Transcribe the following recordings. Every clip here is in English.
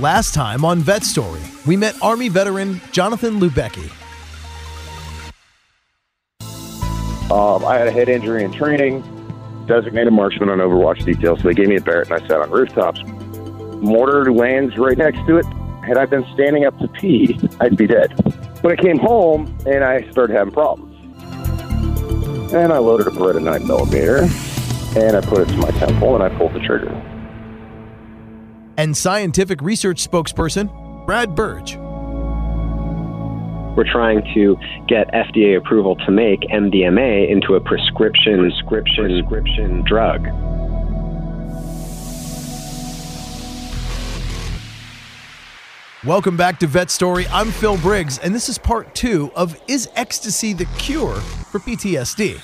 Last time on Vet Story, we met Army veteran Jonathan Lubecky. Um, I had a head injury in training, designated marksman on Overwatch detail, so they gave me a Barrett and I sat on rooftops. Mortar lands right next to it. Had I been standing up to pee, I'd be dead. When I came home and I started having problems, and I loaded a Beretta 9 millimeter, and I put it to my temple and I pulled the trigger. And scientific research spokesperson Brad Burge. We're trying to get FDA approval to make MDMA into a prescription prescription prescription drug. Welcome back to Vet Story. I'm Phil Briggs, and this is part two of Is Ecstasy the Cure for PTSD?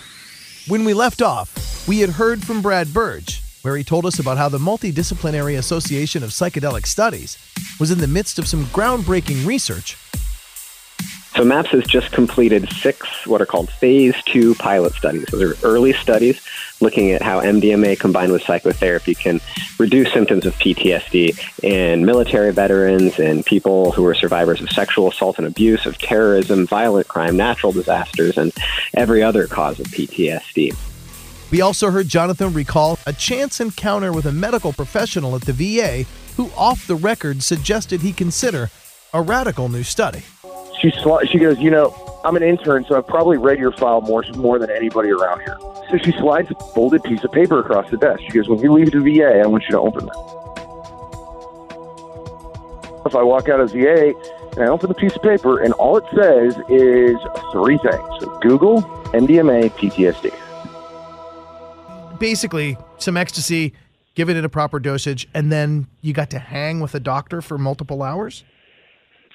When we left off, we had heard from Brad Burge, where he told us about how the Multidisciplinary Association of Psychedelic Studies was in the midst of some groundbreaking research So MAPS has just completed six what are called phase two pilot studies. Those are early studies looking at how MDMA combined with psychotherapy can reduce symptoms of PTSD in military veterans and people who are survivors of sexual assault and abuse, of terrorism, violent crime, natural disasters, and every other cause of PTSD. We also heard Jonathan recall a chance encounter with a medical professional at the VA who, off the record, suggested he consider a radical new study. She she goes, you know, I'm an intern, so I've probably read your file more more than anybody around here. So she slides a folded piece of paper across the desk. She goes, when you leave the VA, I want you to open that. If I walk out of the VA and I open the piece of paper, and all it says is three things: Google, MDMA, PTSD. Basically, some ecstasy, given it a proper dosage, and then you got to hang with a doctor for multiple hours?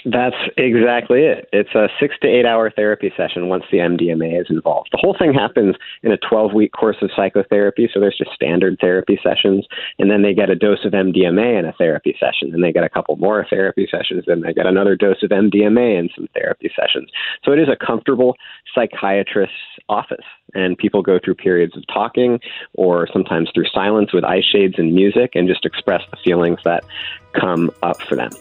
That's exactly it. It's a six to eight hour therapy session once the MDMA is involved. The whole thing happens in a 12 week course of psychotherapy. So there's just standard therapy sessions. And then they get a dose of MDMA in a therapy session. And they get a couple more therapy sessions. Then they get another dose of MDMA in some therapy sessions. So it is a comfortable psychiatrist's office. And people go through periods of talking or sometimes through silence with eye shades and music and just express the feelings that come up for them.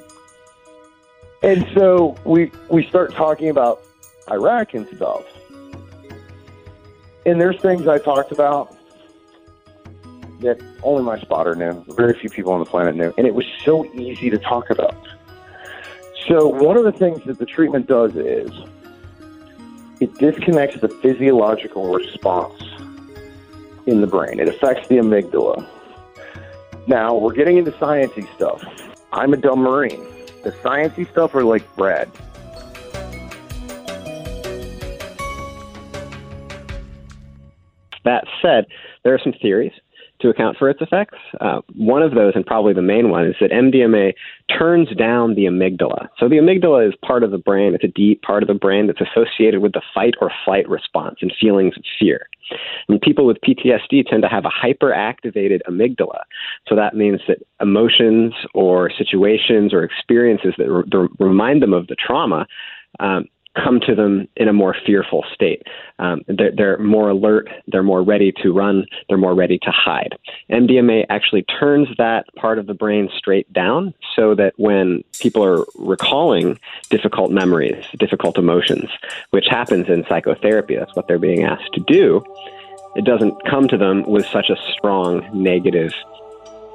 And so we we start talking about Iraq and stuff. And there's things I talked about that only my spotter knew. Very few people on the planet knew. And it was so easy to talk about. So one of the things that the treatment does is it disconnects the physiological response in the brain. It affects the amygdala. Now we're getting into sciencey stuff. I'm a dumb marine. The sciencey stuff are like bread. That said, there are some theories to account for its effects. Uh, one of those, and probably the main one, is that MDMA turns down the amygdala. So the amygdala is part of the brain. It's a deep part of the brain that's associated with the fight or flight response and feelings of fear. And people with PTSD tend to have a hyperactivated amygdala. So that means that emotions or situations or experiences that re- remind them of the trauma um, come to them in a more fearful state. Um, they're, they're, more alert, they're more ready to run, they're more ready to hide. MDMA actually turns that part of the brain straight down so that when people are recalling difficult memories, difficult emotions, which happens in psychotherapy, that's what they're being asked to do, it doesn't come to them with such a strong negative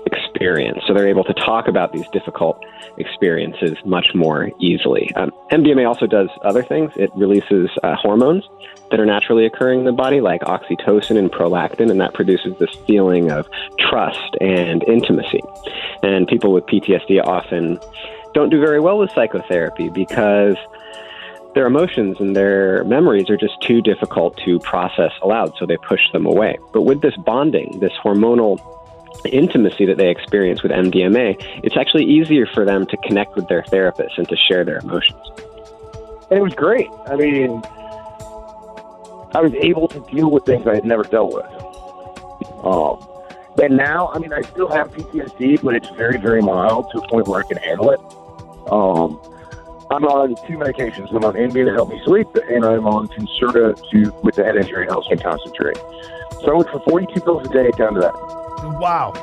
experience. So they're able to talk about these difficult experiences much more easily. Um, MDMA also does other things. It releases uh, hormones that are naturally occurring in the body, like oxytocin and prolactin, and that produces this feeling of trust and intimacy. And people with PTSD often don't do very well with psychotherapy because their emotions and their memories are just too difficult to process aloud, so they push them away. But with this bonding, this hormonal intimacy that they experience with MDMA, it's actually easier for them to connect with their therapist and to share their emotions. And it was great. I mean, I was able to deal with things I had never dealt with. Um, and now, I mean, I still have PTSD, but it's very, very mild to a point where I can handle it. Um, I'm on two medications. I'm on Ambien to help me sleep, and I'm on Concerta to with the head injury helps me concentrate. So I went from 42 pills a day down to that. Wow.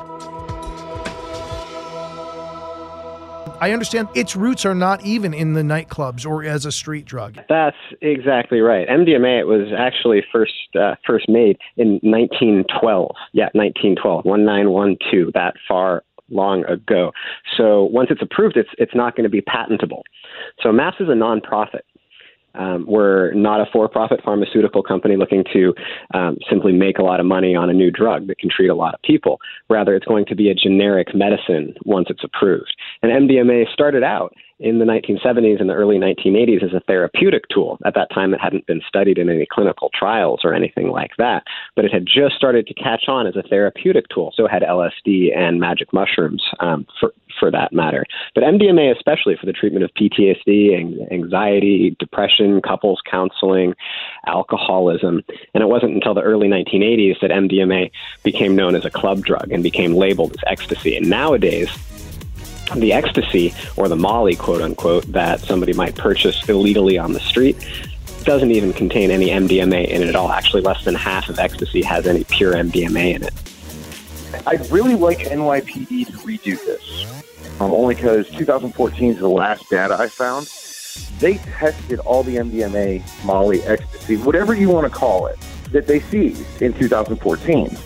I understand its roots are not even in the nightclubs or as a street drug. That's exactly right. MDMA it was actually first uh, first made in 1912. Yeah, 1912, 1912. That far long ago. So once it's approved, it's it's not going to be patentable. So MAPS is a nonprofit. Um, we're not a for-profit pharmaceutical company looking to um, simply make a lot of money on a new drug that can treat a lot of people. Rather, it's going to be a generic medicine once it's approved. And MDMA started out in the 1970s and the early 1980s as a therapeutic tool. At that time, it hadn't been studied in any clinical trials or anything like that, but it had just started to catch on as a therapeutic tool. So had LSD and magic mushrooms um, for, for that matter. But MDMA, especially for the treatment of PTSD, anxiety, depression, couples counseling, alcoholism. And it wasn't until the early 1980s that MDMA became known as a club drug and became labeled as ecstasy. And nowadays, the ecstasy or the molly, quote unquote, that somebody might purchase illegally on the street doesn't even contain any MDMA in it at all. Actually, less than half of ecstasy has any pure MDMA in it. I'd really like NYPD to redo this, um, only because 2014 is the last data I found. They tested all the MDMA, Molly, ecstasy, whatever you want to call it, that they seized in 2014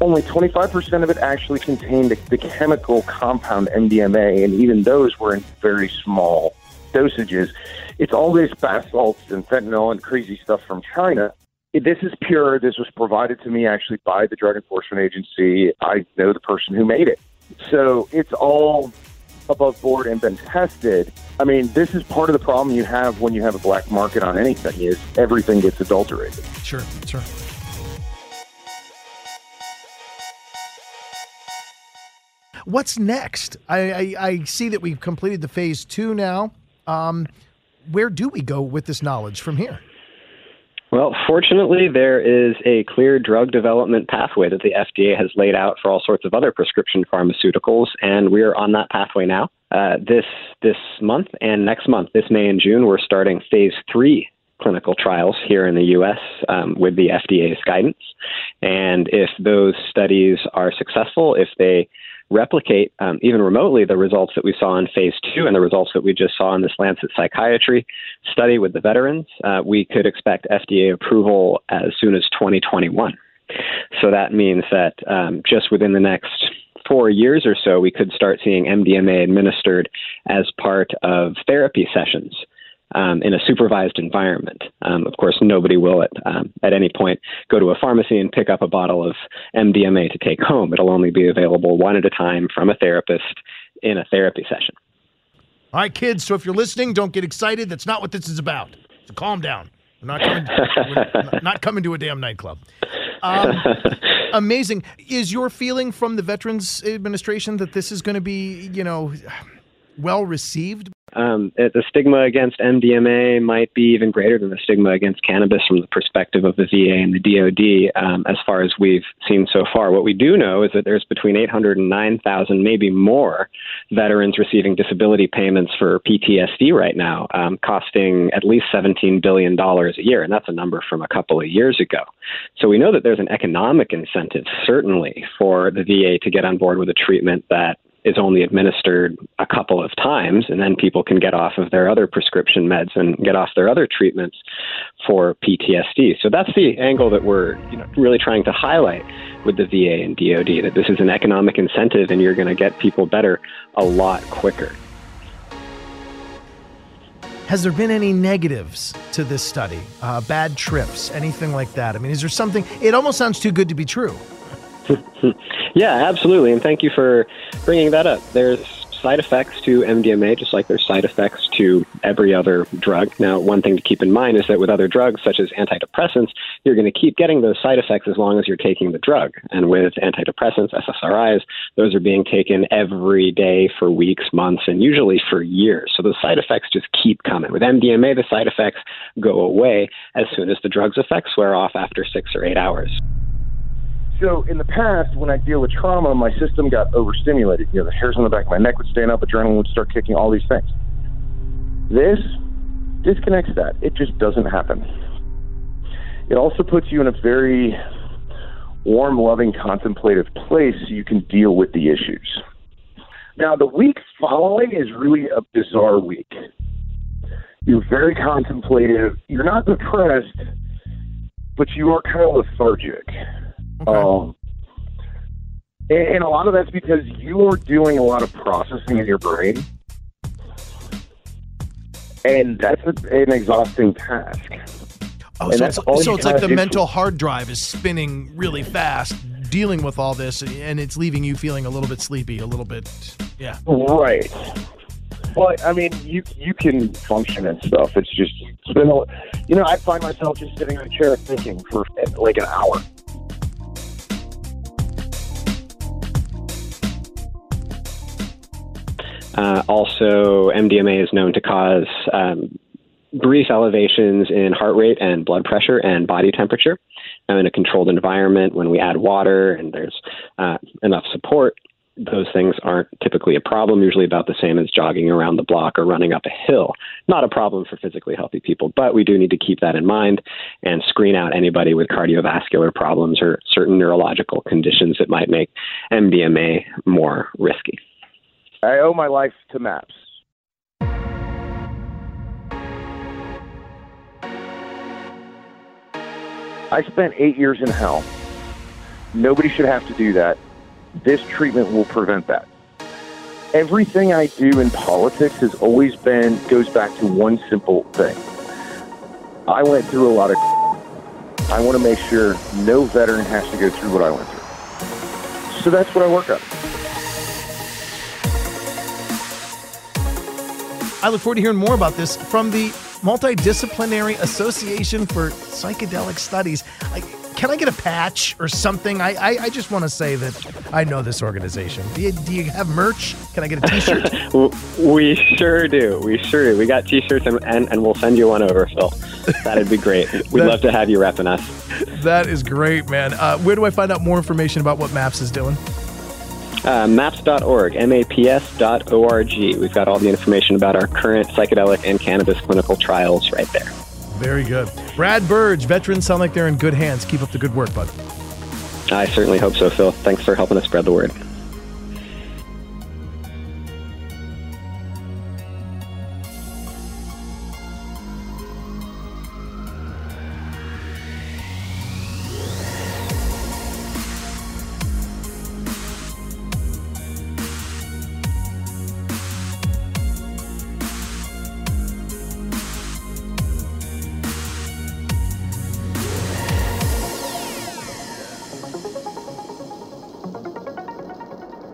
only 25% of it actually contained the, chemical compound MDMA, and even those were in very small dosages. It's all these bath salts and fentanyl and crazy stuff from China. This is pure. This was provided to me actually by the Drug Enforcement Agency. I know the person who made it. So it's all above board and been tested. I mean, this is part of the problem you have when you have a black market on anything is everything gets adulterated. Sure, sure. What's next? I, I, I, see that we've completed the phase two now. Um, where do we go with this knowledge from here? Well, fortunately, there is a clear drug development pathway that the FDA has laid out for all sorts of other prescription pharmaceuticals, and we are on that pathway now. Uh, this this month and next month, this May and June, we're starting phase three clinical trials here in the U.S. Um, with the FDA's guidance. And if those studies are successful, if they replicate um, even remotely the results that we saw in phase two and the results that we just saw in this Lancet Psychiatry study with the veterans, uh, we could expect FDA approval as soon as 2021. So that means that um, just within the next four years or so, we could start seeing MDMA administered as part of therapy sessions um, in a supervised environment. Um, of course, nobody will at, um, at any point go to a pharmacy and pick up a bottle of MDMA to take home. It'll only be available one at a time from a therapist in a therapy session. All right, kids. So if you're listening, don't get excited. That's not what this is about. So calm down. We're not coming. we're not coming to a damn nightclub. Um, amazing. Is your feeling from the Veterans Administration that this is going to be, you know, well received? Um, the stigma against MDMA might be even greater than the stigma against cannabis from the perspective of the VA and the DoD, um, as far as we've seen so far. What we do know is that there's between 800 and 9,000, maybe more, veterans receiving disability payments for PTSD right now, um, costing at least $17 billion a year, and that's a number from a couple of years ago. So we know that there's an economic incentive, certainly, for the VA to get on board with a treatment that is only administered a couple of times, and then people can get off of their other prescription meds and get off their other treatments for PTSD. So that's the angle that we're you know, really trying to highlight with the VA and DoD that this is an economic incentive, and you're going to get people better a lot quicker. Has there been any negatives to this study? Uh, bad trips, anything like that? I mean, is there something? It almost sounds too good to be true. Yeah, absolutely. And thank you for bringing that up. There's side effects to MDMA, just like there's side effects to every other drug. Now, one thing to keep in mind is that with other drugs, such as antidepressants, you're going to keep getting those side effects as long as you're taking the drug. And with antidepressants, SSRIs, those are being taken every day for weeks, months, and usually for years. So the side effects just keep coming. With MDMA, the side effects go away as soon as the drug's effects wear off after six or eight hours. So in the past, when I deal with trauma, my system got overstimulated. You know, the hairs on the back of my neck would stand up, adrenaline would start kicking, all these things. This disconnects that. It just doesn't happen. It also puts you in a very warm, loving, contemplative place so you can deal with the issues. Now, the week following is really a bizarre week. You're very contemplative. You're not depressed, but you are kind of lethargic. Okay. Um, and, a lot of that's because you are doing a lot of processing in your brain. And that's a, an exhausting task. Oh, And so it's, so it's like the mental hard drive is spinning really fast, dealing with all this, and it's leaving you feeling a little bit sleepy, a little bit, yeah. Right. Well, I mean, you you can function and stuff. It's just it's been, a, you know, I find myself just sitting in a chair thinking for like an hour. Uh, also, MDMA is known to cause um, brief elevations in heart rate and blood pressure and body temperature. Now, in a controlled environment, when we add water and there's uh, enough support, those things aren't typically a problem, usually about the same as jogging around the block or running up a hill. Not a problem for physically healthy people, but we do need to keep that in mind and screen out anybody with cardiovascular problems or certain neurological conditions that might make MDMA more risky. I owe my life to maps. I spent eight years in hell. Nobody should have to do that. This treatment will prevent that. Everything I do in politics has always been, goes back to one simple thing. I went through a lot of. I want to make sure no veteran has to go through what I went through. So that's what I work on. I look forward to hearing more about this from the Multidisciplinary Association for Psychedelic Studies. I, can I get a patch or something? I, I, I just want to say that I know this organization. Do you, do you have merch? Can I get a T-shirt? We sure do. We sure do. We got T-shirts and, and, and we'll send you one over, Phil. That'd be great. We'd That- love to have you repping us. that is great, man. Uh, where do I find out more information about what Maps is doing? Uh, maps.org, M-A-P-S.org. We've got all the information about our current psychedelic and cannabis clinical trials right there. Very good. Brad Burge, veterans sound like they're in good hands. Keep up the good work, bud. I certainly hope so, Phil. Thanks for helping us spread the word.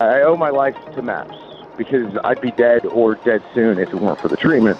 I owe my life to maps because I'd be dead or dead soon if it weren't for the treatment.